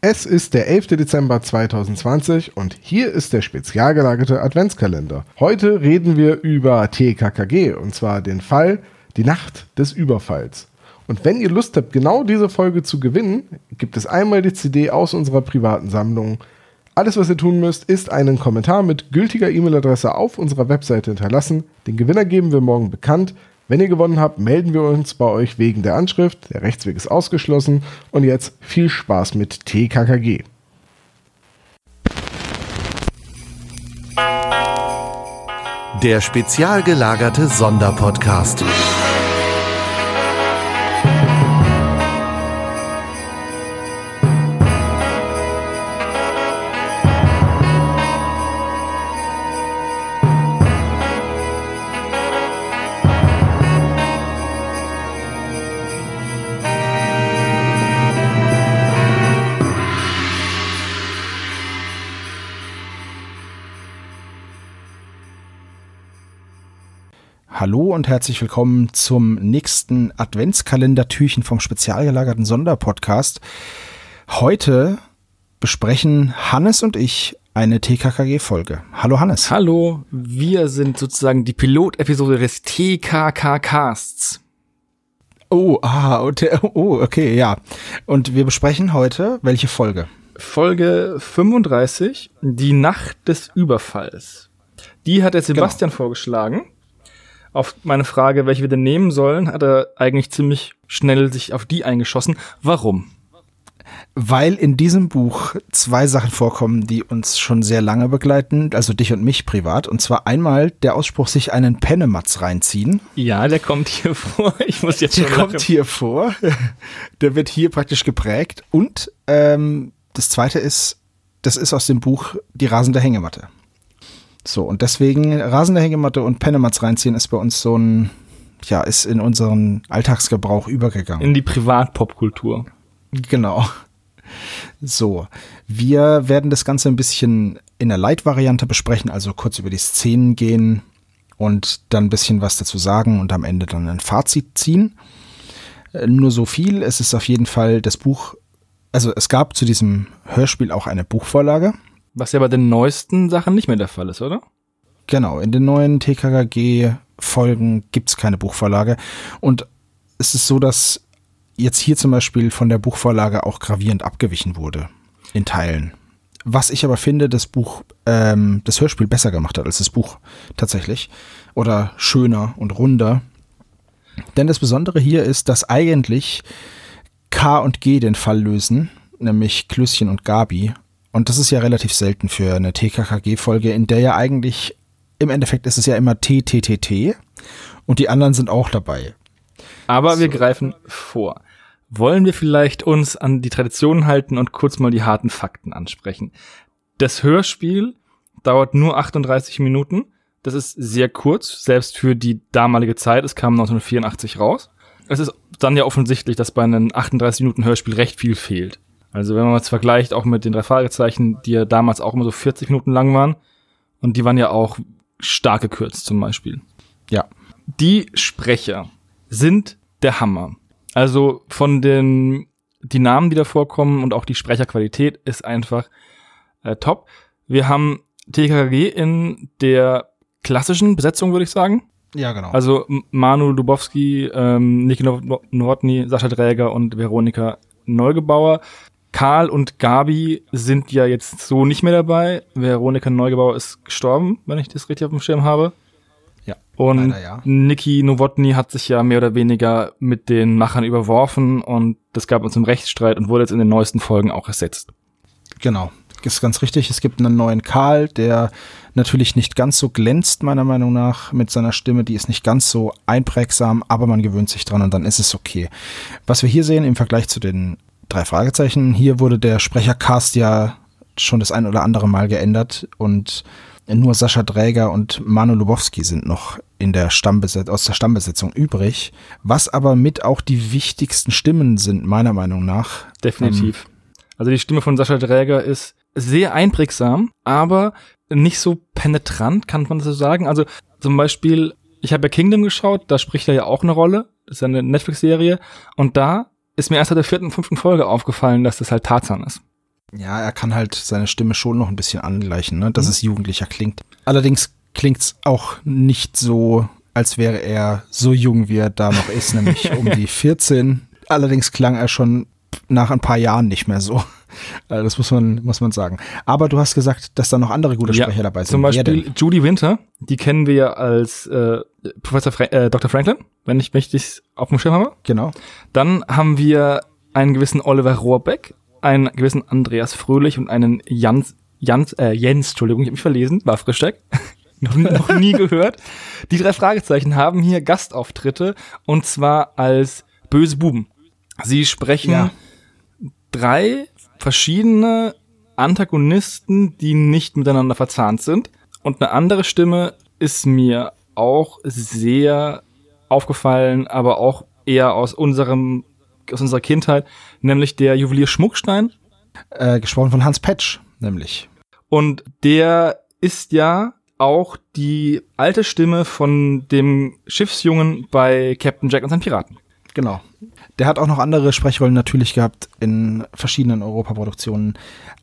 Es ist der 11. Dezember 2020 und hier ist der spezial gelagerte Adventskalender. Heute reden wir über TKKG und zwar den Fall Die Nacht des Überfalls. Und wenn ihr Lust habt, genau diese Folge zu gewinnen, gibt es einmal die CD aus unserer privaten Sammlung. Alles, was ihr tun müsst, ist einen Kommentar mit gültiger E-Mail-Adresse auf unserer Webseite hinterlassen. Den Gewinner geben wir morgen bekannt. Wenn ihr gewonnen habt, melden wir uns bei euch wegen der Anschrift. Der Rechtsweg ist ausgeschlossen. Und jetzt viel Spaß mit TKKG. Der spezial gelagerte Sonderpodcast. Hallo und herzlich willkommen zum nächsten Adventskalender-Türchen vom spezial gelagerten Sonderpodcast. Heute besprechen Hannes und ich eine TKKG-Folge. Hallo Hannes. Hallo, wir sind sozusagen die Pilotepisode des TKK-Casts. Oh, ah, oh, okay, ja. Und wir besprechen heute welche Folge? Folge 35, die Nacht des Überfalls. Die hat der Sebastian genau. vorgeschlagen auf meine Frage, welche wir denn nehmen sollen, hat er eigentlich ziemlich schnell sich auf die eingeschossen. Warum? Weil in diesem Buch zwei Sachen vorkommen, die uns schon sehr lange begleiten, also dich und mich privat. Und zwar einmal der Ausspruch, sich einen Pennematz reinziehen. Ja, der kommt hier vor. Ich muss jetzt Der kommt lachen. hier vor. Der wird hier praktisch geprägt. Und ähm, das zweite ist, das ist aus dem Buch Die rasende Hängematte. So, und deswegen rasende Hängematte und Pennemats reinziehen ist bei uns so ein, ja, ist in unseren Alltagsgebrauch übergegangen. In die Privatpopkultur. Genau. So, wir werden das Ganze ein bisschen in der Light-Variante besprechen, also kurz über die Szenen gehen und dann ein bisschen was dazu sagen und am Ende dann ein Fazit ziehen. Äh, nur so viel, es ist auf jeden Fall das Buch, also es gab zu diesem Hörspiel auch eine Buchvorlage. Was ja bei den neuesten Sachen nicht mehr der Fall ist, oder? Genau, in den neuen TKKG-Folgen gibt es keine Buchvorlage. Und es ist so, dass jetzt hier zum Beispiel von der Buchvorlage auch gravierend abgewichen wurde. In Teilen. Was ich aber finde, das Buch, ähm, das Hörspiel besser gemacht hat als das Buch tatsächlich. Oder schöner und runder. Denn das Besondere hier ist, dass eigentlich K und G den Fall lösen, nämlich Klößchen und Gabi, und das ist ja relativ selten für eine TKKG-Folge, in der ja eigentlich, im Endeffekt ist es ja immer TTTT und die anderen sind auch dabei. Aber so. wir greifen vor. Wollen wir vielleicht uns an die Tradition halten und kurz mal die harten Fakten ansprechen? Das Hörspiel dauert nur 38 Minuten. Das ist sehr kurz, selbst für die damalige Zeit. Es kam 1984 raus. Es ist dann ja offensichtlich, dass bei einem 38 Minuten Hörspiel recht viel fehlt. Also wenn man es vergleicht, auch mit den drei Fragezeichen, die ja damals auch immer so 40 Minuten lang waren. Und die waren ja auch stark gekürzt zum Beispiel. Ja. Die Sprecher sind der Hammer. Also von den, die Namen, die da vorkommen und auch die Sprecherqualität ist einfach äh, top. Wir haben TKG in der klassischen Besetzung, würde ich sagen. Ja, genau. Also Manu Dubowski, ähm, Niki Nowotny, Sascha Dräger und Veronika Neugebauer. Karl und Gabi sind ja jetzt so nicht mehr dabei. Veronika Neugebauer ist gestorben, wenn ich das richtig auf dem Schirm habe. Ja. Und ja. Niki Nowotny hat sich ja mehr oder weniger mit den Machern überworfen und das gab uns einen Rechtsstreit und wurde jetzt in den neuesten Folgen auch ersetzt. Genau. Ist ganz richtig. Es gibt einen neuen Karl, der natürlich nicht ganz so glänzt, meiner Meinung nach, mit seiner Stimme. Die ist nicht ganz so einprägsam, aber man gewöhnt sich dran und dann ist es okay. Was wir hier sehen im Vergleich zu den drei Fragezeichen. Hier wurde der Sprechercast ja schon das ein oder andere Mal geändert und nur Sascha Dräger und Manu Lubowski sind noch in der Stammbeset aus der Stammbesetzung übrig, was aber mit auch die wichtigsten Stimmen sind, meiner Meinung nach. Definitiv. Ähm, also die Stimme von Sascha Dräger ist sehr einprägsam, aber nicht so penetrant, kann man so sagen. Also zum Beispiel, ich habe ja Kingdom geschaut, da spricht er ja auch eine Rolle. Das ist ja eine Netflix-Serie. Und da ist mir erst seit der vierten, fünften Folge aufgefallen, dass das halt Tarzan ist. Ja, er kann halt seine Stimme schon noch ein bisschen angleichen, ne? dass mhm. es jugendlicher klingt. Allerdings klingt es auch nicht so, als wäre er so jung, wie er da noch ist, nämlich um die 14. Allerdings klang er schon nach ein paar Jahren nicht mehr so. Also das muss man, muss man sagen. Aber du hast gesagt, dass da noch andere gute Sprecher ja, dabei sind. Zum Beispiel Judy Winter, die kennen wir ja als äh, Professor Fra äh, Dr. Franklin, wenn ich mich auf dem Schirm habe. Genau. Dann haben wir einen gewissen Oliver Rohrbeck, einen gewissen Andreas Fröhlich und einen Jans, Jans, äh, Jens, Entschuldigung, ich habe mich verlesen, war Frischdeck. noch, noch nie gehört. Die drei Fragezeichen haben hier Gastauftritte und zwar als böse Buben. Sie sprechen ja. drei verschiedene Antagonisten, die nicht miteinander verzahnt sind. Und eine andere Stimme ist mir auch sehr aufgefallen, aber auch eher aus unserem aus unserer Kindheit, nämlich der Juwelier Schmuckstein. Äh, gesprochen von Hans Petsch, nämlich. Und der ist ja auch die alte Stimme von dem Schiffsjungen bei Captain Jack und seinen Piraten. Genau. Der hat auch noch andere Sprechrollen natürlich gehabt in verschiedenen Europaproduktionen.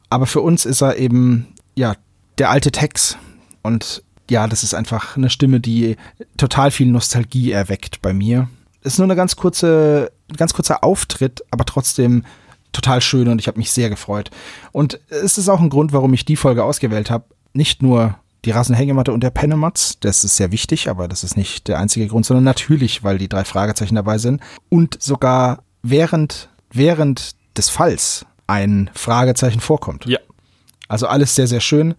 Aber für uns ist er eben, ja, der alte Tex. Und ja, das ist einfach eine Stimme, die total viel Nostalgie erweckt bei mir. Ist nur eine ganz kurze, ganz kurzer Auftritt, aber trotzdem total schön und ich habe mich sehr gefreut. Und es ist auch ein Grund, warum ich die Folge ausgewählt habe. Nicht nur die Rasenhängematte und der Pennematz. Das ist sehr wichtig, aber das ist nicht der einzige Grund, sondern natürlich, weil die drei Fragezeichen dabei sind. Und sogar während, während des Falls ein Fragezeichen vorkommt. Ja. Also alles sehr, sehr schön.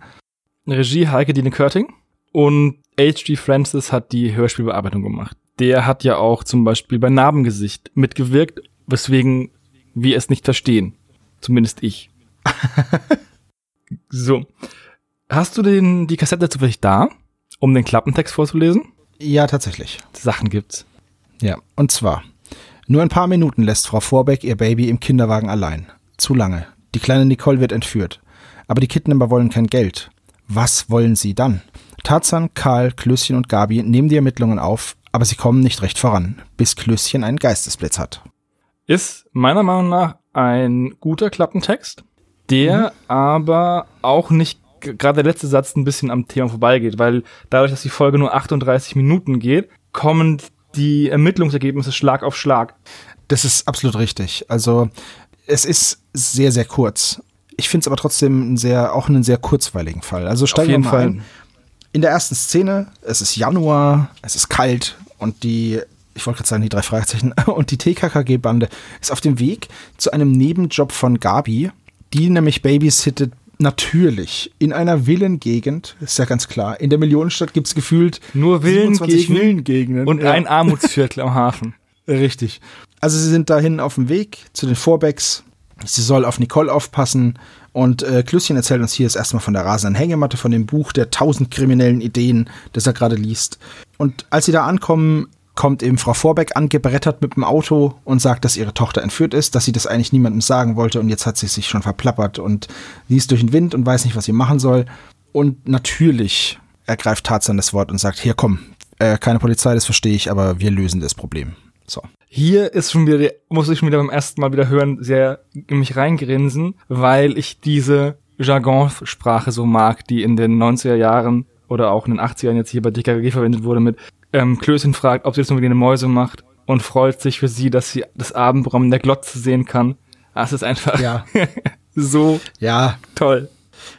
Regie Heike Dine Körting und H.G. Francis hat die Hörspielbearbeitung gemacht. Der hat ja auch zum Beispiel bei Narbengesicht mitgewirkt, weswegen wir es nicht verstehen. Zumindest ich. so. Hast du den, die Kassette zufällig da, um den Klappentext vorzulesen? Ja, tatsächlich. Sachen gibt's. Ja, und zwar. Nur ein paar Minuten lässt Frau Vorbeck ihr Baby im Kinderwagen allein. Zu lange. Die kleine Nicole wird entführt. Aber die Kidnapper wollen kein Geld. Was wollen sie dann? Tarzan, Karl, Klößchen und Gabi nehmen die Ermittlungen auf, aber sie kommen nicht recht voran, bis Klößchen einen Geistesblitz hat. Ist meiner Meinung nach ein guter Klappentext, der mhm. aber auch nicht gerade der letzte Satz ein bisschen am Thema vorbeigeht, weil dadurch, dass die Folge nur 38 Minuten geht, kommen die Ermittlungsergebnisse Schlag auf Schlag. Das ist absolut richtig. Also es ist sehr, sehr kurz. Ich finde es aber trotzdem einen sehr, auch einen sehr kurzweiligen Fall. Also steigen wir mal Fall. ein. In der ersten Szene, es ist Januar, es ist kalt und die, ich wollte gerade sagen, die drei Fragezeichen, und die TKKG-Bande ist auf dem Weg zu einem Nebenjob von Gabi, die nämlich babysittet natürlich in einer Villengegend, ist ja ganz klar. In der Millionenstadt gibt es gefühlt nur Villengegenden Villengegenden und ja. ein Armutsviertel am Hafen. Richtig. Also sie sind dahin auf dem Weg zu den Vorbecks. Sie soll auf Nicole aufpassen und äh, Klüsschen erzählt uns hier jetzt erstmal von der rasenden Hängematte, von dem Buch der tausend kriminellen Ideen, das er gerade liest. Und als sie da ankommen, kommt eben Frau Vorbeck angebrettert mit dem Auto und sagt, dass ihre Tochter entführt ist, dass sie das eigentlich niemandem sagen wollte und jetzt hat sie sich schon verplappert und liest durch den Wind und weiß nicht, was sie machen soll. Und natürlich ergreift Tarzan das Wort und sagt, hier komm, äh, keine Polizei, das verstehe ich, aber wir lösen das Problem. So. Hier ist schon wieder, muss ich schon wieder beim ersten Mal wieder hören, sehr in mich reingrinsen, weil ich diese Jargonsprache so mag, die in den 90er Jahren oder auch in den 80ern jetzt hier bei DKG verwendet wurde mit ähm, Klößchen fragt, ob sie das nur wegen eine Mäuse macht und freut sich für sie, dass sie das Abendprogramm in der Glotze sehen kann. Das ist einfach ja. so ja. toll.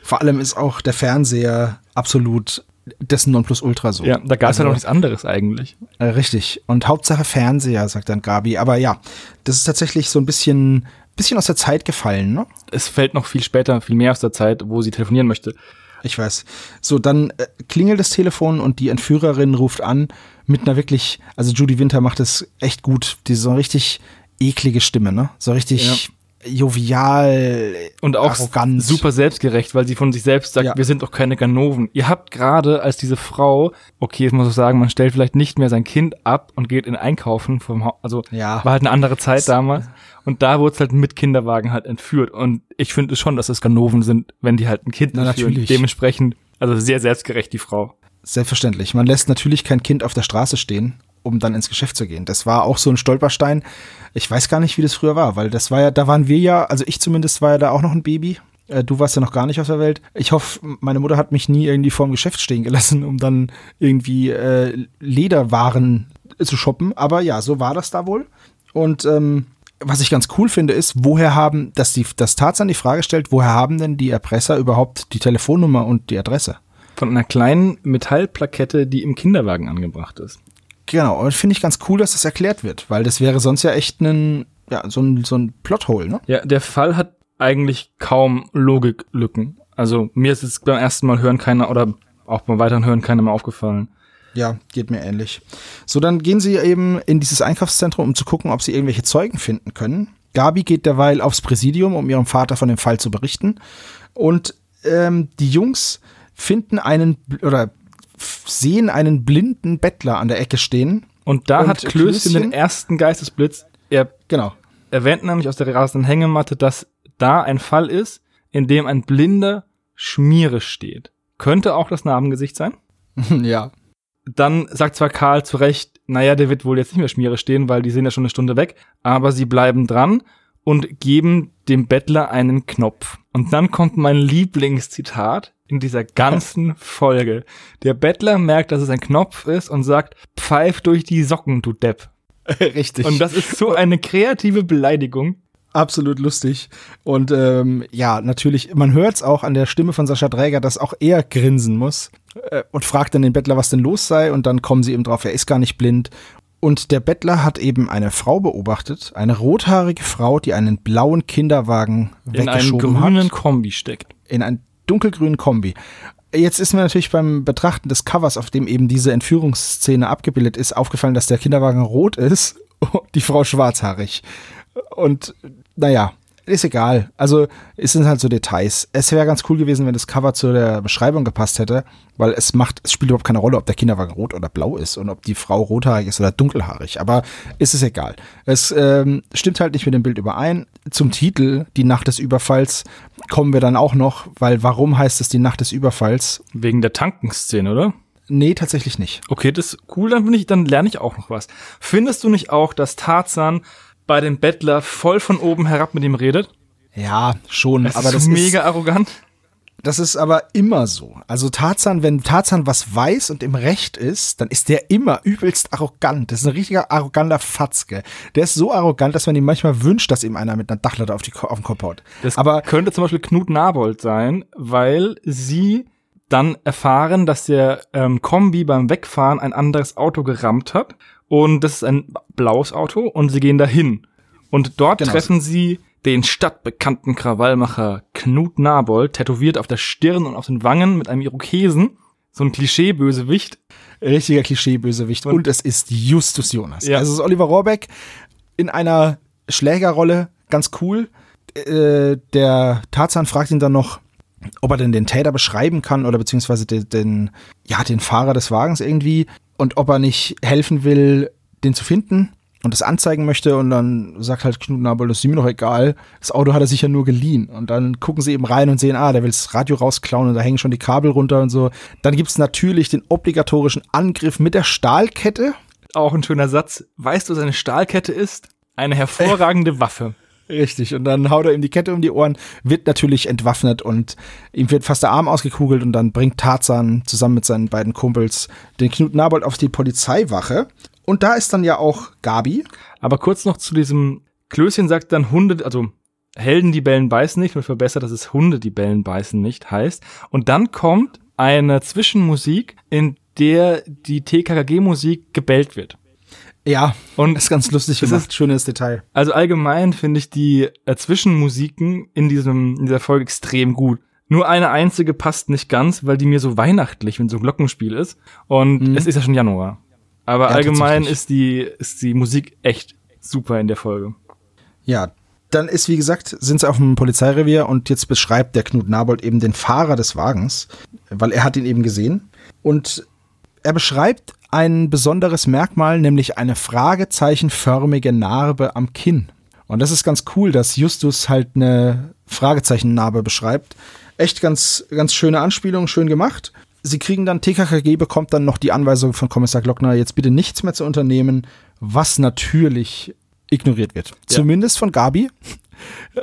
Vor allem ist auch der Fernseher absolut dessen Nonplusultra so. Ja, da gab es also, ja noch nichts anderes eigentlich. Äh, richtig. Und Hauptsache Fernseher, sagt dann Gabi. Aber ja, das ist tatsächlich so ein bisschen, bisschen aus der Zeit gefallen, ne? Es fällt noch viel später, viel mehr aus der Zeit, wo sie telefonieren möchte. Ich weiß. So, dann äh, klingelt das Telefon und die Entführerin ruft an mit einer wirklich, also Judy Winter macht es echt gut. Die so richtig eklige Stimme, ne? So richtig ja. jovial und auch arrogant. super selbstgerecht, weil sie von sich selbst sagt, ja. wir sind doch keine Ganoven. Ihr habt gerade als diese Frau, okay, jetzt muss ich sagen, man stellt vielleicht nicht mehr sein Kind ab und geht in Einkaufen vom Haus, also ja. war halt eine andere Zeit damals. Und da wurde es halt mit Kinderwagen halt entführt. Und ich finde es schon, dass es Ganoven sind, wenn die halt ein Kind Na, entführen. Natürlich. Dementsprechend, also sehr selbstgerecht, die Frau. Selbstverständlich. Man lässt natürlich kein Kind auf der Straße stehen, um dann ins Geschäft zu gehen. Das war auch so ein Stolperstein. Ich weiß gar nicht, wie das früher war, weil das war ja, da waren wir ja, also ich zumindest war ja da auch noch ein Baby. Äh, du warst ja noch gar nicht auf der Welt. Ich hoffe, meine Mutter hat mich nie irgendwie vor dem Geschäft stehen gelassen, um dann irgendwie äh, Lederwaren zu shoppen. Aber ja, so war das da wohl. Und ähm, was ich ganz cool finde, ist, woher haben, dass die, das Tarzan die Frage stellt, woher haben denn die Erpresser überhaupt die Telefonnummer und die Adresse? Von einer kleinen Metallplakette, die im Kinderwagen angebracht ist. Genau, und finde ich ganz cool, dass das erklärt wird, weil das wäre sonst ja echt ein, ja, so ein, so ein Plothole, ne? Ja, der Fall hat eigentlich kaum Logiklücken. Also mir ist es beim ersten Mal hören keiner oder auch beim weiteren Hören keiner mehr aufgefallen. Ja, geht mir ähnlich. So, dann gehen sie eben in dieses Einkaufszentrum, um zu gucken, ob sie irgendwelche Zeugen finden können. Gabi geht derweil aufs Präsidium, um ihrem Vater von dem Fall zu berichten. Und ähm, die Jungs finden einen oder sehen einen blinden Bettler an der Ecke stehen. Und da und hat Klößchen, den ersten Geistesblitz. Er genau. erwähnt nämlich aus der rasenden Hängematte, dass da ein Fall ist, in dem ein blinder Schmiere steht. Könnte auch das Narbengesicht sein? ja. Dann sagt zwar Karl zu Recht, naja, der wird wohl jetzt nicht mehr Schmiere stehen, weil die sind ja schon eine Stunde weg, aber sie bleiben dran und geben dem Bettler einen Knopf. Und dann kommt mein Lieblingszitat in dieser ganzen Folge. Der Bettler merkt, dass es ein Knopf ist und sagt, pfeif durch die Socken, du Depp. Richtig. Und das ist so eine kreative Beleidigung. Absolut lustig. Und ähm, ja, natürlich, man hört es auch an der Stimme von Sascha Dräger, dass auch er grinsen muss äh, und fragt dann den Bettler, was denn los sei. Und dann kommen sie eben drauf, er ist gar nicht blind. Und der Bettler hat eben eine Frau beobachtet, eine rothaarige Frau, die einen blauen Kinderwagen in weggeschoben einen grünen hat. Kombi steckt. In einen dunkelgrünen Kombi. Jetzt ist mir natürlich beim Betrachten des Covers, auf dem eben diese Entführungsszene abgebildet ist, aufgefallen, dass der Kinderwagen rot ist, die Frau schwarzhaarig. Und naja, ist egal. Also es sind halt so Details. Es wäre ganz cool gewesen, wenn das Cover zu der Beschreibung gepasst hätte, weil es macht, es spielt überhaupt keine Rolle, ob der Kinderwagen rot oder blau ist und ob die Frau rothaarig ist oder dunkelhaarig. Aber ist es egal. Es ähm, stimmt halt nicht mit dem Bild überein. Zum Titel Die Nacht des Überfalls kommen wir dann auch noch, weil warum heißt es die Nacht des Überfalls? Wegen der Tankenszene, oder? Nee, tatsächlich nicht. Okay, das ist cool, dann, ich, dann lerne ich auch noch was. Findest du nicht auch, dass Tarzan bei dem Bettler voll von oben herab mit ihm redet. Ja, schon. Das aber ist das mega ist, arrogant. Das ist aber immer so. Also Tarzan, wenn Tarzan was weiß und im Recht ist, dann ist der immer übelst arrogant. Das ist ein richtiger arroganter Fatzke. Der ist so arrogant, dass man ihm manchmal wünscht, dass ihm einer mit einer Dachlatte auf, die, auf den Kopf haut. Das aber könnte zum Beispiel Knut Nabold sein, weil sie dann erfahren, dass der ähm, Kombi beim Wegfahren ein anderes Auto gerammt hat und das ist ein blaues Auto und sie gehen dahin. Und dort genau. treffen sie den stadtbekannten Krawallmacher Knut Nabold, tätowiert auf der Stirn und auf den Wangen mit einem Irokesen. So ein Klischeebösewicht. Richtiger Klischeebösewicht. Und, und es ist Justus Jonas. Ja. Also es ist Oliver Rohrbeck in einer Schlägerrolle. Ganz cool. Äh, der Tarzan fragt ihn dann noch, ob er denn den Täter beschreiben kann oder beziehungsweise den, den, ja, den Fahrer des Wagens irgendwie und ob er nicht helfen will, den zu finden und das anzeigen möchte und dann sagt halt Knut Nabel, das ist ihm doch egal, das Auto hat er sich ja nur geliehen und dann gucken sie eben rein und sehen, ah, der will das Radio rausklauen und da hängen schon die Kabel runter und so. Dann gibt es natürlich den obligatorischen Angriff mit der Stahlkette. Auch ein schöner Satz. Weißt du, was eine Stahlkette ist? Eine hervorragende. Waffe. Richtig, und dann haut er ihm die Kette um die Ohren, wird natürlich entwaffnet und ihm wird fast der Arm ausgekugelt und dann bringt Tarzan zusammen mit seinen beiden Kumpels den Knut Nabold auf die Polizeiwache. Und da ist dann ja auch Gabi. Aber kurz noch zu diesem Klößchen sagt dann Hunde, also Helden, die Bellen beißen nicht, und verbessert, dass es Hunde, die Bellen beißen nicht heißt. Und dann kommt eine Zwischenmusik, in der die TKKG-Musik gebellt wird. Ja, und das ist ganz lustig gemacht. Ist, schönes Detail. Also allgemein finde ich die äh, Zwischenmusiken in diesem in dieser Folge extrem gut. Nur eine einzige passt nicht ganz, weil die mir so weihnachtlich, wenn so ein Glockenspiel ist. Und mhm. es ist ja schon Januar. Aber ja, allgemein ist die ist die Musik echt super in der Folge. Ja, dann ist, wie gesagt, sind sie auf dem Polizeirevier und jetzt beschreibt der Knut Nabold eben den Fahrer des Wagens, weil er hat ihn eben gesehen. Und er beschreibt ein besonderes Merkmal, nämlich eine fragezeichenförmige Narbe am Kinn. Und das ist ganz cool, dass Justus halt eine Fragezeichennarbe beschreibt. Echt ganz, ganz schöne Anspielung, schön gemacht. Sie kriegen dann, TKKG bekommt dann noch die Anweisung von Kommissar Glockner, jetzt bitte nichts mehr zu unternehmen, was natürlich ignoriert wird. Ja. Zumindest von Gabi.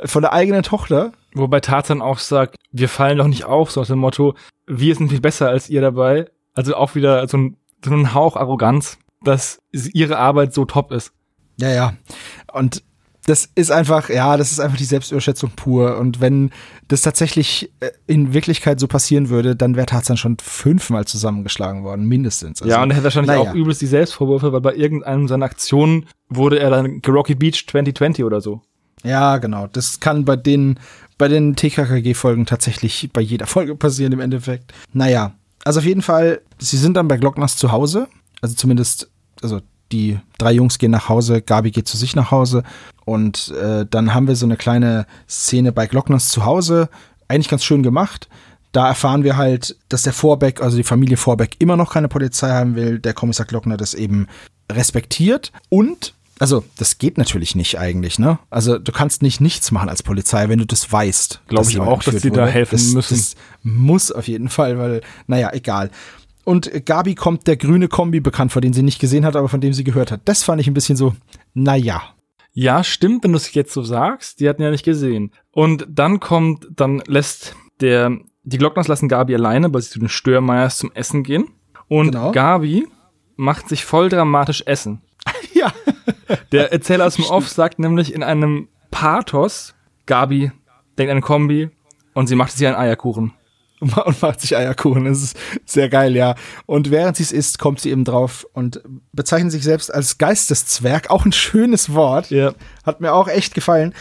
Von der eigenen Tochter. Wobei Tarzan auch sagt, wir fallen doch nicht auf, so aus dem Motto, wir sind viel besser als ihr dabei. Also auch wieder so ein, so ein Hauch Arroganz, dass ihre Arbeit so top ist. Ja, ja. Und das ist einfach, ja, das ist einfach die Selbstüberschätzung pur. Und wenn das tatsächlich äh, in Wirklichkeit so passieren würde, dann wäre Tarzan schon fünfmal zusammengeschlagen worden, mindestens. Also, ja, und er hätte wahrscheinlich naja. auch übelst die Selbstvorwürfe, weil bei irgendeinem seiner Aktionen wurde er dann Rocky Beach 2020 oder so. Ja, genau. Das kann bei den, bei den TKKG-Folgen tatsächlich bei jeder Folge passieren im Endeffekt. Naja, also auf jeden Fall, sie sind dann bei Glockners zu Hause. Also zumindest, also die drei Jungs gehen nach Hause, Gabi geht zu sich nach Hause und äh, dann haben wir so eine kleine Szene bei Glockners zu Hause, eigentlich ganz schön gemacht. Da erfahren wir halt, dass der Vorbeck, also die Familie Vorbeck, immer noch keine Polizei haben will. Der Kommissar Glockner das eben respektiert und also, das geht natürlich nicht eigentlich, ne? Also, du kannst nicht nichts machen als Polizei, wenn du das weißt. Glaube ich auch, dass sie da helfen das, müssen. Das muss auf jeden Fall, weil, naja, egal. Und Gabi kommt der grüne Kombi bekannt, vor dem sie nicht gesehen hat, aber von dem sie gehört hat. Das fand ich ein bisschen so, naja. Ja, stimmt, wenn du es jetzt so sagst. Die hatten ja nicht gesehen. Und dann kommt, dann lässt der, die Glockners lassen Gabi alleine, weil sie zu den Störmeiers zum Essen gehen. Und genau. Gabi macht sich voll dramatisch Essen. ja. Der Erzähler aus dem Off sagt nämlich in einem Pathos, Gabi denkt an Kombi und sie macht sich einen Eierkuchen. Und macht sich Eierkuchen. Das ist sehr geil, ja. Und während sie es isst, kommt sie eben drauf und bezeichnet sich selbst als Geisteszwerg. Auch ein schönes Wort. Ja. Hat mir auch echt gefallen.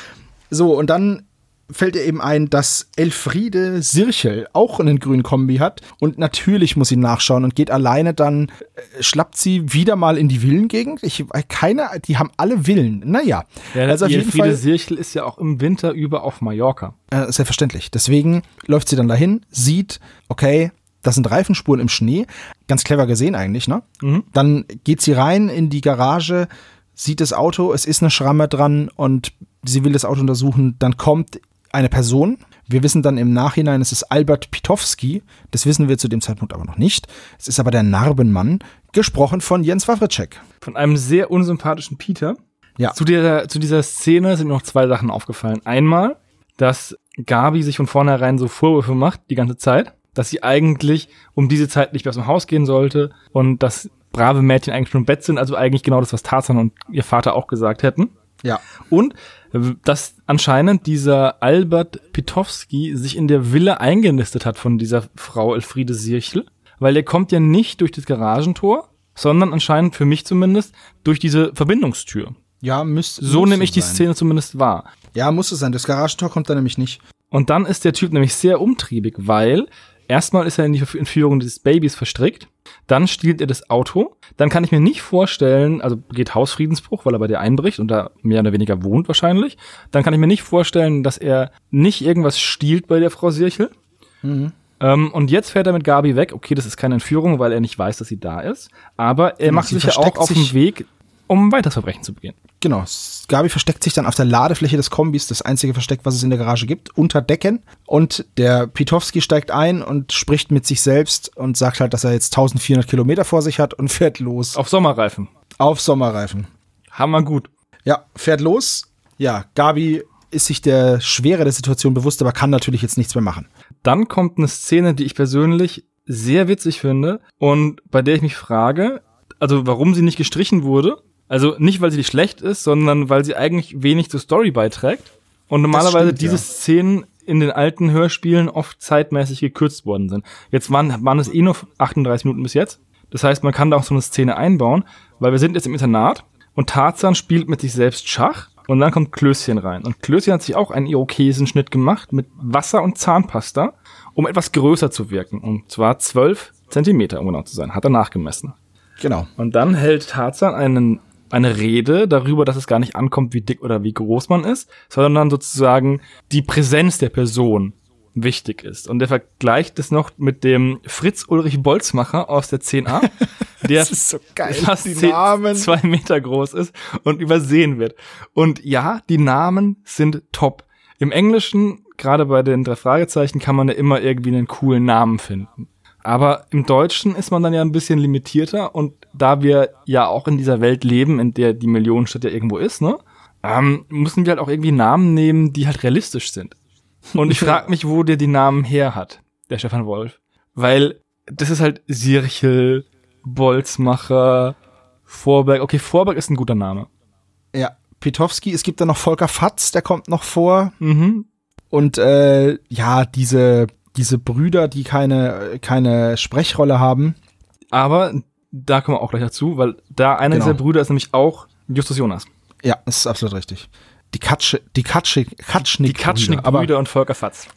So, und dann fällt ihr eben ein, dass Elfriede Sirchel auch einen grünen Kombi hat und natürlich muss sie nachschauen und geht alleine dann, äh, schlappt sie wieder mal in die Villengegend. Ich, keine, die haben alle Villen. Naja. Ja, also auf jeden Elfriede Fall, Sirchel ist ja auch im Winter über auf Mallorca. Äh, selbstverständlich. Deswegen läuft sie dann dahin, sieht, okay, das sind Reifenspuren im Schnee. Ganz clever gesehen eigentlich, ne? Mhm. Dann geht sie rein in die Garage, sieht das Auto, es ist eine Schramme dran und sie will das Auto untersuchen. Dann kommt eine Person. Wir wissen dann im Nachhinein, es ist Albert Pitowski. Das wissen wir zu dem Zeitpunkt aber noch nicht. Es ist aber der Narbenmann, gesprochen von Jens Wawritschek. Von einem sehr unsympathischen Peter. Ja. Zu, der, zu dieser Szene sind mir noch zwei Sachen aufgefallen. Einmal, dass Gabi sich von vornherein so Vorwürfe macht, die ganze Zeit, dass sie eigentlich um diese Zeit nicht mehr aus dem Haus gehen sollte und dass brave Mädchen eigentlich schon im Bett sind, also eigentlich genau das, was Tarzan und ihr Vater auch gesagt hätten. Ja. Und dass anscheinend dieser Albert Pitowski sich in der Villa eingenistet hat von dieser Frau Elfriede Sirchel, weil der kommt ja nicht durch das Garagentor, sondern anscheinend für mich zumindest durch diese Verbindungstür. Ja, müsste. So nehme ich die Szene zumindest wahr. Ja, muss es sein. Das Garagentor kommt da nämlich nicht. Und dann ist der Typ nämlich sehr umtriebig, weil erstmal ist er in die Entführung des Babys verstrickt dann stiehlt er das Auto. Dann kann ich mir nicht vorstellen, also geht Hausfriedensbruch, weil er bei dir einbricht und da mehr oder weniger wohnt wahrscheinlich. Dann kann ich mir nicht vorstellen, dass er nicht irgendwas stiehlt bei der Frau Sirchel. Mhm. Ähm, und jetzt fährt er mit Gabi weg. Okay, das ist keine Entführung, weil er nicht weiß, dass sie da ist. Aber er genau, macht sich ja auch auf den Weg, um weiter Verbrechen zu begehen. Genau. Gabi versteckt sich dann auf der Ladefläche des Kombis, das einzige Versteck, was es in der Garage gibt, unter Decken. Und der Pitowski steigt ein und spricht mit sich selbst und sagt halt, dass er jetzt 1400 Kilometer vor sich hat und fährt los. Auf Sommerreifen. Auf Sommerreifen. Hammer gut. Ja, fährt los. Ja, Gabi ist sich der Schwere der Situation bewusst, aber kann natürlich jetzt nichts mehr machen. Dann kommt eine Szene, die ich persönlich sehr witzig finde und bei der ich mich frage, also warum sie nicht gestrichen wurde. Also nicht, weil sie nicht schlecht ist, sondern weil sie eigentlich wenig zur Story beiträgt. Und normalerweise stimmt, diese ja. Szenen in den alten Hörspielen oft zeitmäßig gekürzt worden sind. Jetzt waren, waren es eh nur 38 Minuten bis jetzt. Das heißt, man kann da auch so eine Szene einbauen, weil wir sind jetzt im Internat und Tarzan spielt mit sich selbst Schach und dann kommt Klößchen rein. Und Klößchen hat sich auch einen Irokesenschnitt gemacht mit Wasser und Zahnpasta, um etwas größer zu wirken. Und zwar 12 Zentimeter, um genau zu sein, hat er nachgemessen. Genau. Und dann hält Tarzan einen, eine Rede darüber, dass es gar nicht ankommt, wie dick oder wie groß man ist, sondern sozusagen die Präsenz der Person wichtig ist. Und der vergleicht es noch mit dem Fritz Ulrich Bolzmacher aus der 10a, der so geil, fast 10, zwei Meter groß ist und übersehen wird. Und ja, die Namen sind top. Im Englischen, gerade bei den drei Fragezeichen, kann man ja immer irgendwie einen coolen Namen finden. Aber im Deutschen ist man dann ja ein bisschen limitierter und da wir ja auch in dieser Welt leben, in der die Millionenstadt ja irgendwo ist, ne? ähm, müssen wir halt auch irgendwie Namen nehmen, die halt realistisch sind. Und ich frage mich, wo der die Namen her hat, der Stefan Wolf. Weil das ist halt Sirchel, Bolzmacher, Vorberg. Okay, Vorberg ist ein guter Name. Ja, Pitowski, es gibt da noch Volker Fatz, der kommt noch vor. Mhm. Und äh, ja, diese, diese Brüder, die keine, keine Sprechrolle haben. Aber da kommen wir auch gleich dazu, weil da einer Genau. dieser Brüder ist nämlich auch Justus Jonas. Ja, das ist absolut richtig. Die Katsche, die Katsche, Katschnik, Die Katschnik-Brüder aber, und Volker Fatz.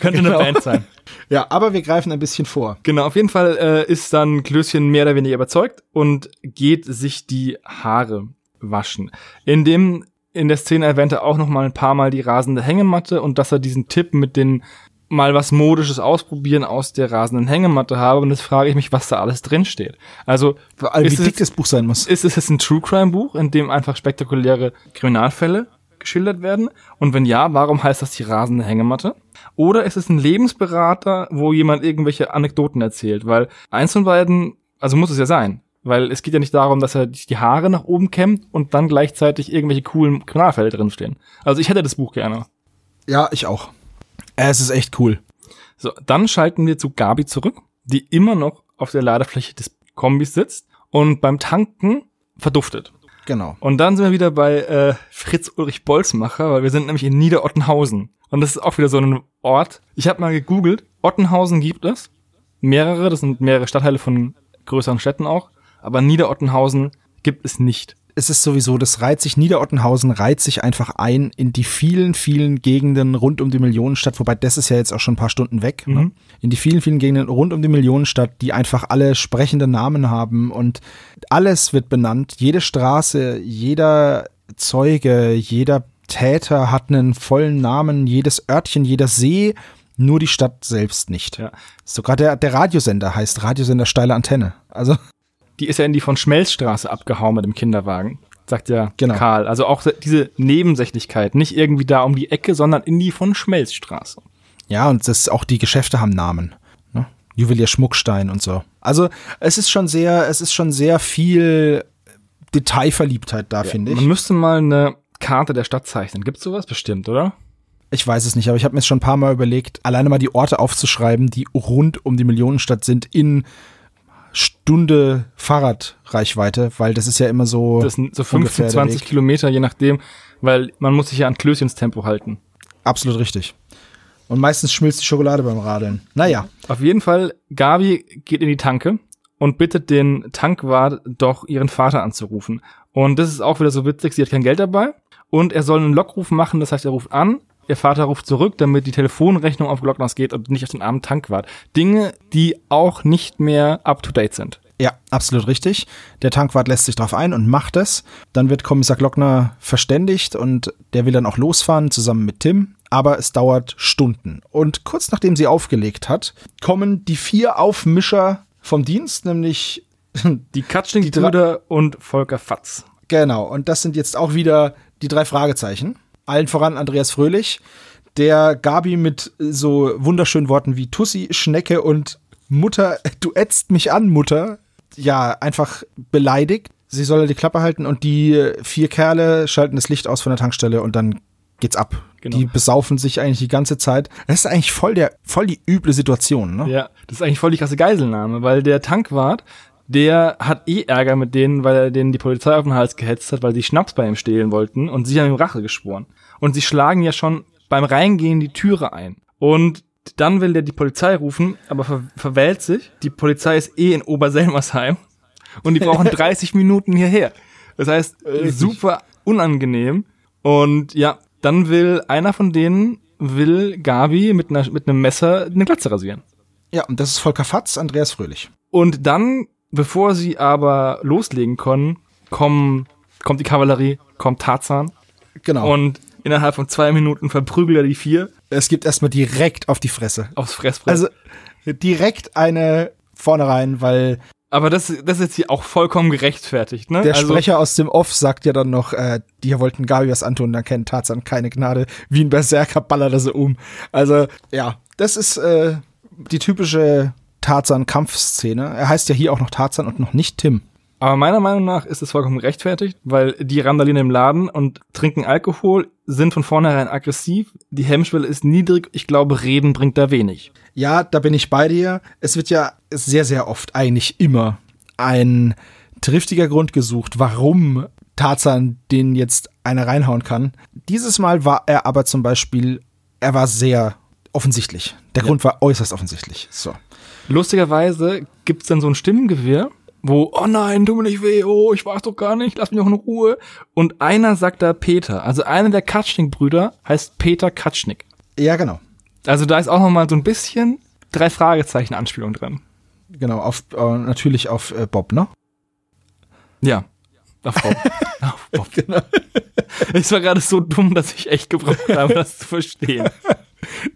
Könnte Genau. eine Band sein. Ja, aber wir greifen ein bisschen vor. Genau, auf jeden Fall äh, ist dann Klößchen mehr oder weniger überzeugt und geht sich die Haare waschen. In dem in der Szene erwähnte er auch noch mal ein paar Mal die rasende Hängematte und dass er diesen Tipp mit den mal was modisches ausprobieren aus der rasenden Hängematte habe und jetzt frage ich mich, was da alles drin steht. Also wie ist, dick es, das Buch sein muss. ist es jetzt ein True Crime Buch, in dem einfach spektakuläre Kriminalfälle geschildert werden? Und wenn ja, warum heißt das die rasende Hängematte? Oder ist es ein Lebensberater, wo jemand irgendwelche Anekdoten erzählt? Weil eins von beiden, also muss es ja sein. Weil es geht ja nicht darum, dass er die Haare nach oben kämmt und dann gleichzeitig irgendwelche coolen Kriminalfälle drinstehen. Also ich hätte das Buch gerne. Ja, ich auch. Es ist echt cool. So, dann schalten wir zu Gabi zurück, die immer noch auf der Ladefläche des Kombis sitzt und beim Tanken verduftet. Genau. Und dann sind wir wieder bei äh, Fritz Ulrich Bolzmacher, weil wir sind nämlich in Niederottenhausen. Und das ist auch wieder so ein Ort. Ich habe mal gegoogelt. Ottenhausen gibt es. Mehrere, das sind mehrere Stadtteile von größeren Städten auch. Aber Niederottenhausen gibt es nicht. Es ist sowieso, das reiht sich, Niederottenhausen reiht sich einfach ein in die vielen, vielen Gegenden rund um die Millionenstadt, wobei das ist ja jetzt auch schon ein paar Stunden weg, ne? Mhm. in die vielen, vielen Gegenden rund um die Millionenstadt, die einfach alle sprechende Namen haben und alles wird benannt. Jede Straße, jeder Zeuge, jeder Täter hat einen vollen Namen, jedes Örtchen, jeder See, nur die Stadt selbst nicht. Ja. Sogar der, der Radiosender heißt Radiosender Steile Antenne. Also Die ist ja in die von Schmelzstraße abgehauen mit dem Kinderwagen. Sagt ja Genau. Karl. Also auch diese Nebensächlichkeit. Nicht irgendwie da um die Ecke, sondern in die von Schmelzstraße. Ja, und das auch die Geschäfte haben Namen. Ne? Juwelier Schmuckstein und so. Also es ist schon sehr, es ist schon sehr viel Detailverliebtheit da, finde ich. Man müsste mal eine Karte der Stadt zeichnen. Gibt's sowas bestimmt, oder? Ich weiß es nicht, aber ich habe mir schon ein paar Mal überlegt, alleine mal die Orte aufzuschreiben, die rund um die Millionenstadt sind in Stunde Fahrradreichweite, weil das ist ja immer so. Das sind so ungefähr 15, der 20 Weg. Kilometer, je nachdem, weil man muss sich ja an Klößchens Tempo halten. Absolut richtig. Und meistens schmilzt die Schokolade beim Radeln. Naja, Auf jeden Fall, Gabi geht in die Tanke und bittet den Tankwart doch ihren Vater anzurufen. Und das ist auch wieder so witzig, sie hat kein Geld dabei und er soll einen Lockruf machen, das heißt, er ruft an, ihr Vater ruft zurück, damit die Telefonrechnung auf Glockners geht und nicht auf den armen Tankwart. Dinge, die auch nicht mehr up-to-date sind. Ja, absolut richtig. Der Tankwart lässt sich drauf ein und macht es. Dann wird Kommissar Glockner verständigt und der will dann auch losfahren zusammen mit Tim. Aber es dauert Stunden. Und kurz nachdem sie aufgelegt hat, kommen die vier Aufmischer vom Dienst, nämlich Die Katschning-Brüder und Volker Fatz. Genau, und das sind jetzt auch wieder die drei Fragezeichen. Allen voran Andreas Fröhlich, der Gabi mit so wunderschönen Worten wie Tussi, Schnecke und Mutter, du ätzt mich an, Mutter, ja, einfach beleidigt. Sie soll die Klappe halten und die vier Kerle schalten das Licht aus von der Tankstelle und dann geht's ab. Genau. Die besaufen sich eigentlich die ganze Zeit. Das ist eigentlich voll der, voll die üble Situation, ne? Ja, das ist eigentlich voll die krasse Geiselnahme, weil der Tankwart, der hat eh Ärger mit denen, weil er denen die Polizei auf den Hals gehetzt hat, weil die Schnaps bei ihm stehlen wollten und sie haben ihm Rache geschworen. Und sie schlagen ja schon beim Reingehen die Türe ein. Und dann will der die Polizei rufen, aber ver verwählt sich. Die Polizei ist eh in Oberselmersheim und die brauchen 30 Minuten hierher. Das heißt, super unangenehm. Und ja, dann will einer von denen will Gabi mit, einer, mit einem Messer eine Glatze rasieren. Ja, und das ist Volker Fatz, Andreas Fröhlich. Und dann, bevor sie aber loslegen können, kommen, kommt die Kavallerie, kommt Tarzan Genau. und innerhalb von zwei Minuten verprügelt er die vier es gibt erstmal direkt auf die Fresse. aufs Fressbrett. Also direkt eine vorne rein, weil aber das, das ist jetzt hier auch vollkommen gerechtfertigt, ne? der also, Sprecher aus dem Off sagt ja dann noch, äh, die wollten Gabi was antun, dann kennt Tarzan keine Gnade. Wie ein Berserker ballert er sie um. Also, ja, das ist äh, die typische Tarzan-Kampfszene. Er heißt ja hier auch noch Tarzan und noch nicht Tim. Aber meiner Meinung nach ist es vollkommen rechtfertigt, weil die randalieren im Laden und trinken Alkohol, sind von vornherein aggressiv, die Hemmschwelle ist niedrig, ich glaube, reden bringt da wenig. Ja, da bin ich bei dir. Es wird ja sehr, sehr oft, eigentlich immer, ein triftiger Grund gesucht, warum Tarzan den jetzt eine reinhauen kann. Dieses Mal war er aber zum Beispiel, er war sehr offensichtlich. Der Ja. Grund war äußerst offensichtlich. So. Lustigerweise gibt's dann so ein Stimmengewirr, wo, oh nein, tu mir nicht weh, oh, ich weiß doch gar nicht, lass mich doch in Ruhe. Und einer sagt da Peter. Also einer der Katschnik-Brüder heißt Peter Katschnik. Ja, genau. Also da ist auch noch mal so ein bisschen drei Fragezeichen Anspielung drin. Genau, auf, äh, natürlich auf äh, Bob, ne? Ja. Auf Bob. Auf Bob. Genau. Es war gerade so dumm, dass ich echt gebraucht habe, das zu verstehen.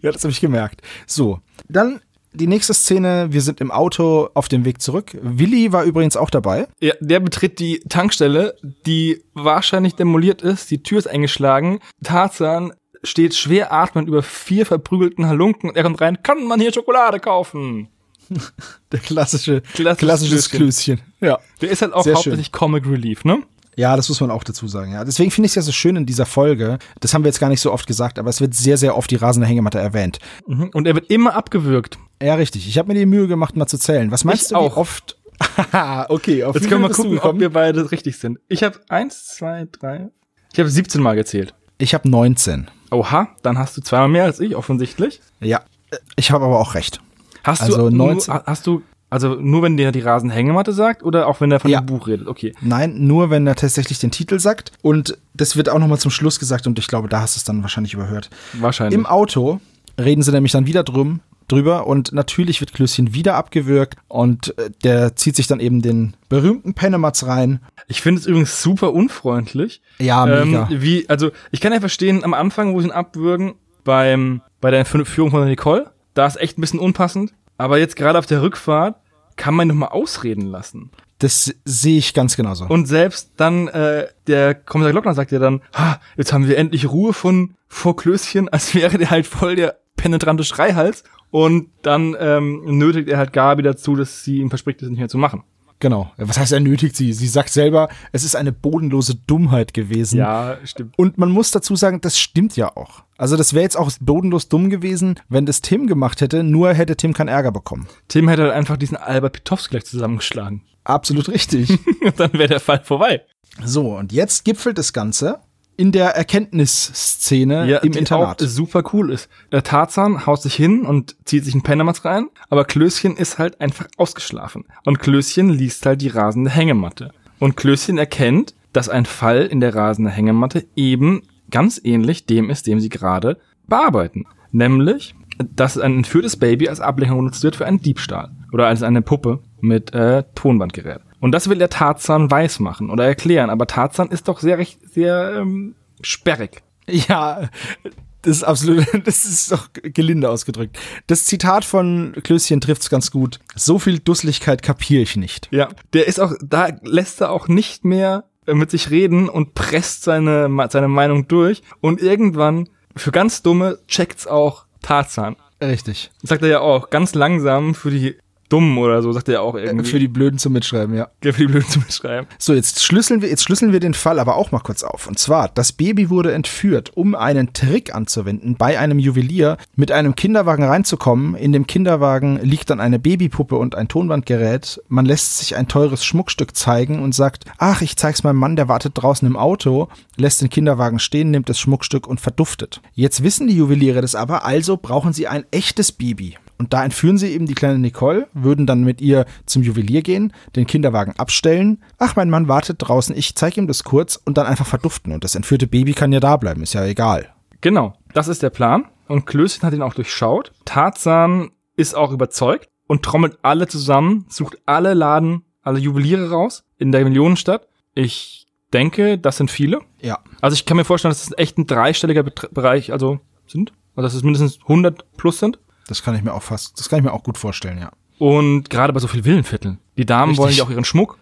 Ja, das habe ich gemerkt. So, dann die nächste Szene. Wir sind im Auto auf dem Weg zurück. Willi war übrigens auch dabei. Ja, der betritt die Tankstelle, die wahrscheinlich demoliert ist. Die Tür ist eingeschlagen. Tarzan steht schwer atmend über vier verprügelten Halunken und er kommt rein. Kann man hier Schokolade kaufen? Der klassische, Klassisches klassisches Klößchen. Ja. Der ist halt auch Sehr hauptsächlich Comic Relief, ne? Ja, das muss man auch dazu sagen. Ja, deswegen finde ich es ja so schön in dieser Folge. Das haben wir jetzt gar nicht so oft gesagt, aber es wird sehr, sehr oft die rasende Hängematte erwähnt. Mhm. Und er wird immer abgewürgt. Ja, richtig. Ich habe mir die Mühe gemacht, mal zu zählen. Was meinst Ich du, auch. wie oft? Haha, okay, auf Jetzt können wir du gucken, ob wir beide richtig sind. Ich habe eins, zwei, drei. Ich habe 17 Mal gezählt. Ich habe 19. Oha, dann hast du zweimal mehr als ich, offensichtlich. Ja, ich habe aber auch recht. Hast Also du 19 Nur, hast du also nur wenn der die Rasenhängematte sagt oder auch wenn er von Ja. dem Buch redet? Okay. Nein, nur wenn er tatsächlich den Titel sagt. Und das wird auch nochmal zum Schluss gesagt und ich glaube, da hast du es dann wahrscheinlich überhört. Wahrscheinlich. Im Auto reden sie nämlich dann wieder drum, drüber und natürlich wird Klößchen wieder abgewürgt und äh, der zieht sich dann eben den berühmten Penematz rein. ich finde es übrigens super unfreundlich. Ja, mega. Ähm, wie, also ich kann ja verstehen, am Anfang, wo sie ihn abwürgen, beim, bei der Fü- Führung von Nicole, da ist echt ein bisschen unpassend. Aber jetzt gerade auf der Rückfahrt kann man ihn noch mal ausreden lassen. Das sehe ich ganz genauso. Und selbst dann, äh, der Kommissar Glockner sagt ja dann, ha, jetzt haben wir endlich Ruhe von vor Klößchen, als wäre der halt voll der penetrante Schreihals. Und dann ähm, nötigt er halt Gabi dazu, dass sie ihm verspricht, das nicht mehr zu machen. genau. Was heißt, er nötigt sie? Sie sagt selber, es ist eine bodenlose Dummheit gewesen. Ja, stimmt. Und man muss dazu sagen, das stimmt ja auch. Also das wäre jetzt auch bodenlos dumm gewesen, wenn das Tim gemacht hätte, nur hätte Tim keinen Ärger bekommen. Tim hätte halt einfach diesen Albert Pitowski gleich zusammengeschlagen. Absolut richtig. Und dann wäre der Fall vorbei. so, und jetzt gipfelt das Ganze in der Erkenntnisszene im die Internat. auch super cool ist. Der Tarzan haut sich hin und zieht sich einen Pennermatz rein, aber Klößchen ist halt einfach ausgeschlafen. Und Klößchen liest halt die rasende Hängematte. Und Klößchen erkennt, dass ein Fall in der rasenden Hängematte eben ganz ähnlich dem ist, dem sie gerade bearbeiten. Nämlich, dass ein entführtes Baby als Ablenkung genutzt wird für einen Diebstahl. Oder als eine Puppe mit äh, Tonbandgerät. Und das will der Tarzan weiß machen oder erklären. Aber Tarzan ist doch sehr, recht, sehr ähm, sperrig. Ja, das ist absolut, das ist doch gelinde ausgedrückt. Das Zitat von Klößchen trifft's ganz gut. So viel Dusseligkeit kapiere ich nicht. Ja, der ist auch, da lässt er auch nicht mehr äh, mit sich reden und presst seine, seine Meinung durch. Und irgendwann, für ganz Dumme, checkt's auch Tarzan. Richtig. Sagt er ja auch, ganz langsam für die Dummen oder so, sagt er ja auch irgendwie. Für die Blöden zum Mitschreiben, ja. für die Blöden zu beschreiben. So, jetzt schlüsseln wir, jetzt schlüsseln wir den Fall aber auch mal kurz auf. Und zwar, das Baby wurde entführt, um einen Trick anzuwenden, bei einem Juwelier mit einem Kinderwagen reinzukommen. In dem Kinderwagen liegt dann eine Babypuppe und ein Tonbandgerät. Man lässt sich ein teures Schmuckstück zeigen und sagt, ach, ich zeig's meinem Mann, der wartet draußen im Auto, lässt den Kinderwagen stehen, nimmt das Schmuckstück und verduftet. Jetzt wissen die Juweliere das aber, also brauchen sie ein echtes Baby. Und da entführen sie eben die kleine Nicole, würden dann mit ihr zum Juwelier gehen, den Kinderwagen abstellen. Ach, mein Mann wartet draußen, ich zeige ihm das kurz und dann einfach verduften. Und das entführte Baby kann ja da bleiben, ist ja egal. Genau, das ist der Plan. Und Klößchen hat ihn auch durchschaut. Tarzan ist auch überzeugt und trommelt alle zusammen, sucht alle Laden, alle Juweliere raus in der Millionenstadt. Ich denke, das sind viele. Ja. Also ich kann mir vorstellen, dass es echt ein dreistelliger Bet Bereich also sind. Also dass es mindestens 100 plus sind. Das kann ich mir auch fast, das kann ich mir auch gut vorstellen, ja. Und gerade bei so viel Villenvierteln. Die Damen Richtig. wollen ja auch ihren Schmuck.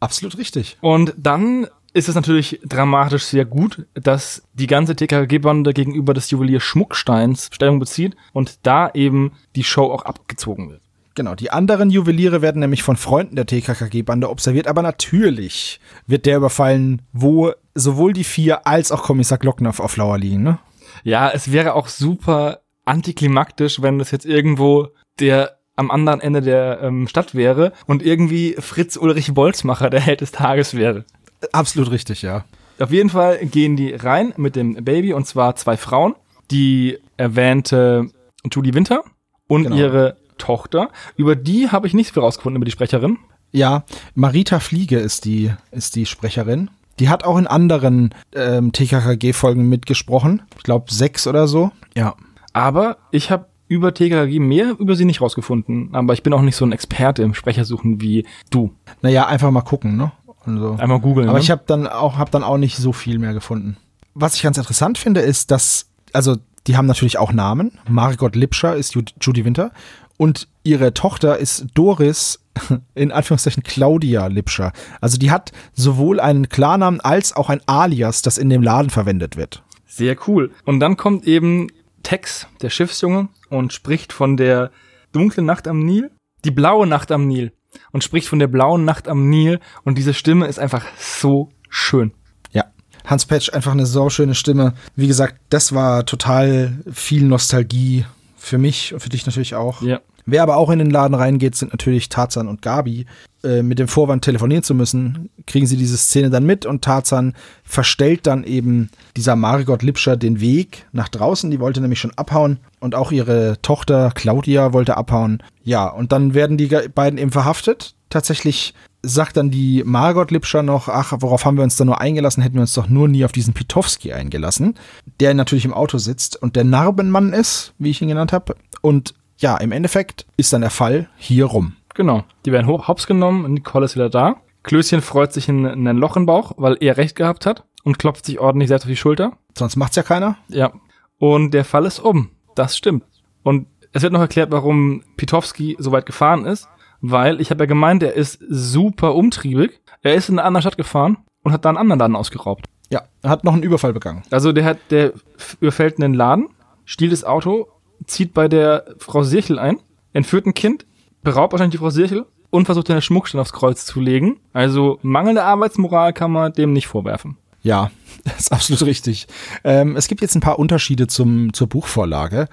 Absolut richtig. Und dann ist es natürlich dramatisch sehr gut, dass die ganze TKG-Bande gegenüber des Juwelier Schmucksteins Stellung bezieht und da eben die Show auch abgezogen wird. Genau, die anderen Juweliere werden nämlich von Freunden der TKKG-Bande observiert, aber natürlich wird der überfallen, wo sowohl die vier als auch Kommissar Glockner auf Lauer liegen, ne? Ja, es wäre auch super antiklimaktisch, wenn das jetzt irgendwo der am anderen Ende der ähm, Stadt wäre und irgendwie Fritz Ulrich Bolzmacher der Held des Tages wäre. Absolut richtig, ja. Auf jeden Fall gehen die rein mit dem Baby und zwar zwei Frauen, die erwähnte Julie Winter und Genau. ihre Tochter. Über die habe ich nicht viel rausgefunden, über die Sprecherin. Ja, Marita Fliege ist die, ist die Sprecherin. Die hat auch in anderen ähm, TKKG-Folgen mitgesprochen. Ich glaube sechs oder so. Ja. Aber ich habe über TKG mehr über sie nicht rausgefunden. Aber ich bin auch nicht so ein Experte im Sprechersuchen wie du. Naja, einfach mal gucken, ne? Und so. Einmal googeln. Aber ne? ich habe dann auch hab dann auch nicht so viel mehr gefunden. Was ich ganz interessant finde, ist, dass also die haben natürlich auch Namen. Margot Lipscher ist Ju- Judy Winter und ihre Tochter ist Doris in Anführungszeichen Claudia Lipscher. Also die hat sowohl einen Klarnamen als auch ein Alias, das in dem Laden verwendet wird. Sehr cool. Und dann kommt eben Tex, der Schiffsjunge, und spricht von der dunklen Nacht am Nil, die blaue Nacht am Nil. Und spricht von der blauen Nacht am Nil. Und diese Stimme ist einfach so schön. Ja. Hans Petsch einfach eine sauschöne Stimme. Wie gesagt, das war total viel Nostalgie für mich und für dich natürlich auch. Ja. Wer aber auch in den Laden reingeht, sind natürlich Tarzan und Gabi. Äh, mit dem Vorwand telefonieren zu müssen, kriegen sie diese Szene dann mit und Tarzan verstellt dann eben dieser Margot Lipscher den Weg nach draußen. Die wollte nämlich schon abhauen und auch ihre Tochter Claudia wollte abhauen. Ja, und dann werden die beiden eben verhaftet. Tatsächlich sagt dann die Margot Lipscher noch, ach, worauf haben wir uns da nur eingelassen? Hätten wir uns doch nur nie auf diesen Pitowski eingelassen, der natürlich im Auto sitzt und der Narbenmann ist, wie ich ihn genannt habe. Und ja, im Endeffekt ist dann der Fall hier rum. Genau. Die werden hoch, hops genommen, Nicole ist wieder da. Klößchen freut sich in, in ein Loch im Bauch, weil er recht gehabt hat und klopft sich ordentlich selbst auf die Schulter. Sonst macht's ja keiner. Ja. Und der Fall ist um. Das stimmt. Und es wird noch erklärt, warum Pitowski so weit gefahren ist, weil ich habe ja gemeint, er ist super umtriebig. Er ist in eine andere Stadt gefahren und hat da einen anderen Laden ausgeraubt. Ja, er hat noch einen Überfall begangen. Also der hat, der überfällt einen Laden, stiehlt das Auto, zieht bei der Frau Sirchel ein, entführt ein Kind, beraubt wahrscheinlich die Frau Sirchel und versucht eine Schmuckstein aufs Kreuz zu legen. Also mangelnde Arbeitsmoral kann man dem nicht vorwerfen. Ja, das ist absolut richtig. Ähm, es gibt jetzt ein paar Unterschiede zum, zur Buchvorlage.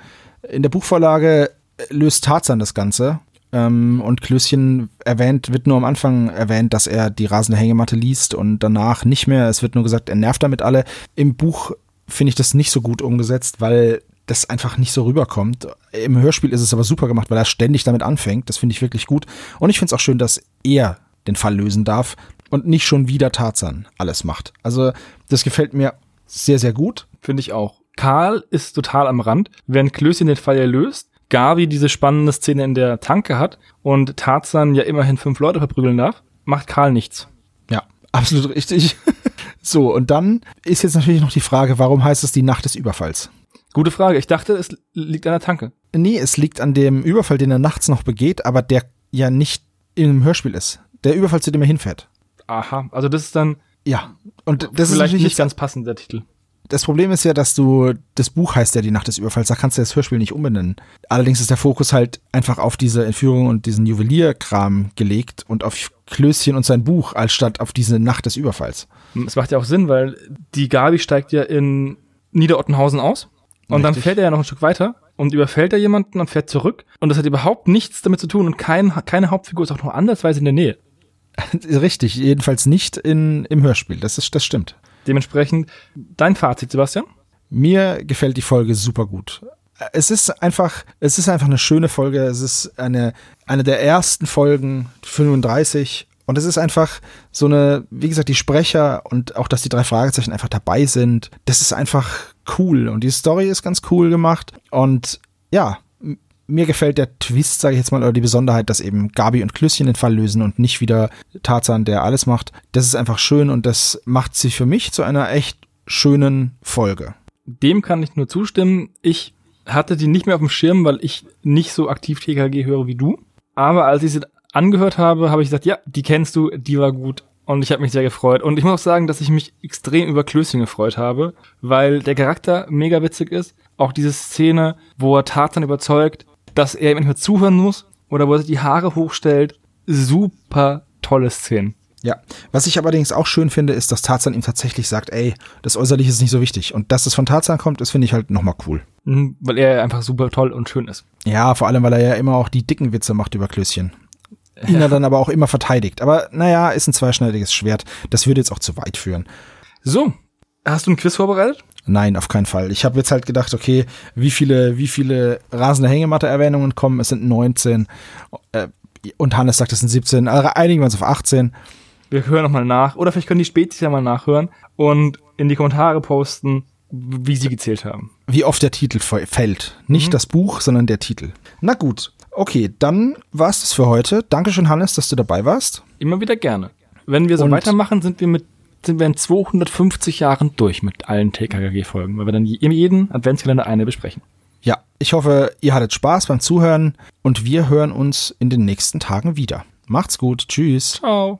In der Buchvorlage löst Tarzan das Ganze. Ähm, und Klößchen erwähnt, wird nur am Anfang erwähnt, dass er die rasende Hängematte liest und danach nicht mehr. Es wird nur gesagt, er nervt damit alle. Im Buch finde ich das nicht so gut umgesetzt, weil das einfach nicht so rüberkommt. Im Hörspiel ist es aber super gemacht, weil er ständig damit anfängt. Das finde ich wirklich gut. Und ich finde es auch schön, dass er den Fall lösen darf und nicht schon wieder Tarzan alles macht. Also das gefällt mir sehr, sehr gut. Finde ich auch. Karl ist total am Rand, während Klößchen den Fall ja löst. Gabi diese spannende Szene in der Tanke hat und Tarzan ja immerhin fünf Leute verprügeln darf, macht Karl nichts. Ja, absolut richtig. so, und dann ist jetzt natürlich noch die Frage, warum heißt es die Nacht des Überfalls? Gute Frage. Ich dachte, es liegt an der Tanke. Nee, es liegt an dem Überfall, den er nachts noch begeht, aber der ja nicht im Hörspiel ist. Der Überfall, zu dem er hinfährt. Aha. Also das ist dann Ja, und das ist vielleicht natürlich nicht ganz passend, der Titel. Das Problem ist ja, dass du, das Buch heißt ja die Nacht des Überfalls, da kannst du das Hörspiel nicht umbenennen. Allerdings ist der Fokus halt einfach auf diese Entführung und diesen Juwelierkram gelegt und auf Klößchen und sein Buch, als statt auf diese Nacht des Überfalls. Es macht ja auch Sinn, weil die Gabi steigt ja in Niederottenhausen aus und dann fährt er ja noch ein Stück weiter und überfällt er jemanden und fährt zurück und das hat überhaupt nichts damit zu tun und kein, keine Hauptfigur ist auch nur andersweise in der Nähe. Richtig, jedenfalls nicht in, im Hörspiel, das, ist, das stimmt. Dementsprechend dein Fazit, Sebastian? Mir gefällt die Folge super gut. Es ist einfach, es ist einfach eine schöne Folge. Es ist eine, eine der ersten Folgen, 35. Und es ist einfach so eine, wie gesagt, die Sprecher und auch, dass die drei Fragezeichen einfach dabei sind. Das ist einfach cool. Und die Story ist ganz cool gemacht. Und ja, mir gefällt der Twist, sage ich jetzt mal, oder die Besonderheit, dass eben Gabi und Klößchen den Fall lösen und nicht wieder Tarzan, der alles macht. Das ist einfach schön und das macht sie für mich zu einer echt schönen Folge. Dem kann ich nur zustimmen. Ich hatte die nicht mehr auf dem Schirm, weil ich nicht so aktiv TKG höre wie du. Aber als ich sie angehört habe, habe ich gesagt, ja, die kennst du, die war gut. Und ich habe mich sehr gefreut. Und ich muss auch sagen, dass ich mich extrem über Klößchen gefreut habe, weil der Charakter mega witzig ist. Auch diese Szene, wo er Tarzan überzeugt, dass er ihm nicht mehr zuhören muss oder wo er sich die Haare hochstellt. Super tolle Szenen. Ja, was ich allerdings auch schön finde, ist, dass Tarzan ihm tatsächlich sagt, ey, das Äußerliche ist nicht so wichtig. Und dass es von Tarzan kommt, das finde ich halt nochmal cool. Mhm, Weil er einfach super toll und schön ist. Ja, vor allem, weil er ja immer auch die dicken Witze macht über Klößchen. Ihn er dann aber auch immer verteidigt. Aber naja, ist ein zweischneidiges Schwert. Das würde jetzt auch zu weit führen. So, hast du ein Quiz vorbereitet? Nein, auf keinen Fall. Ich habe jetzt halt gedacht, okay, wie viele, wie viele rasende Hängematte-Erwähnungen kommen? Es sind 19. Äh, Und Hannes sagt, es sind 17. Also einigen wir uns auf 18. Wir hören nochmal nach. Oder vielleicht können die Spezies ja mal nachhören und in die Kommentare posten, wie sie gezählt haben. Wie oft der Titel fällt. Nicht das Buch, sondern der Titel. Na gut. Okay, dann war's das für heute. Dankeschön, Hannes, dass du dabei warst. Immer wieder gerne. Wenn wir so Und- weitermachen, sind wir mit sind wir in 250 Jahren durch mit allen TKKG-Folgen, weil wir dann je- jeden Adventskalender eine besprechen. Ja, ich hoffe, ihr hattet Spaß beim Zuhören und wir hören uns in den nächsten Tagen wieder. Macht's gut. Tschüss. Ciao.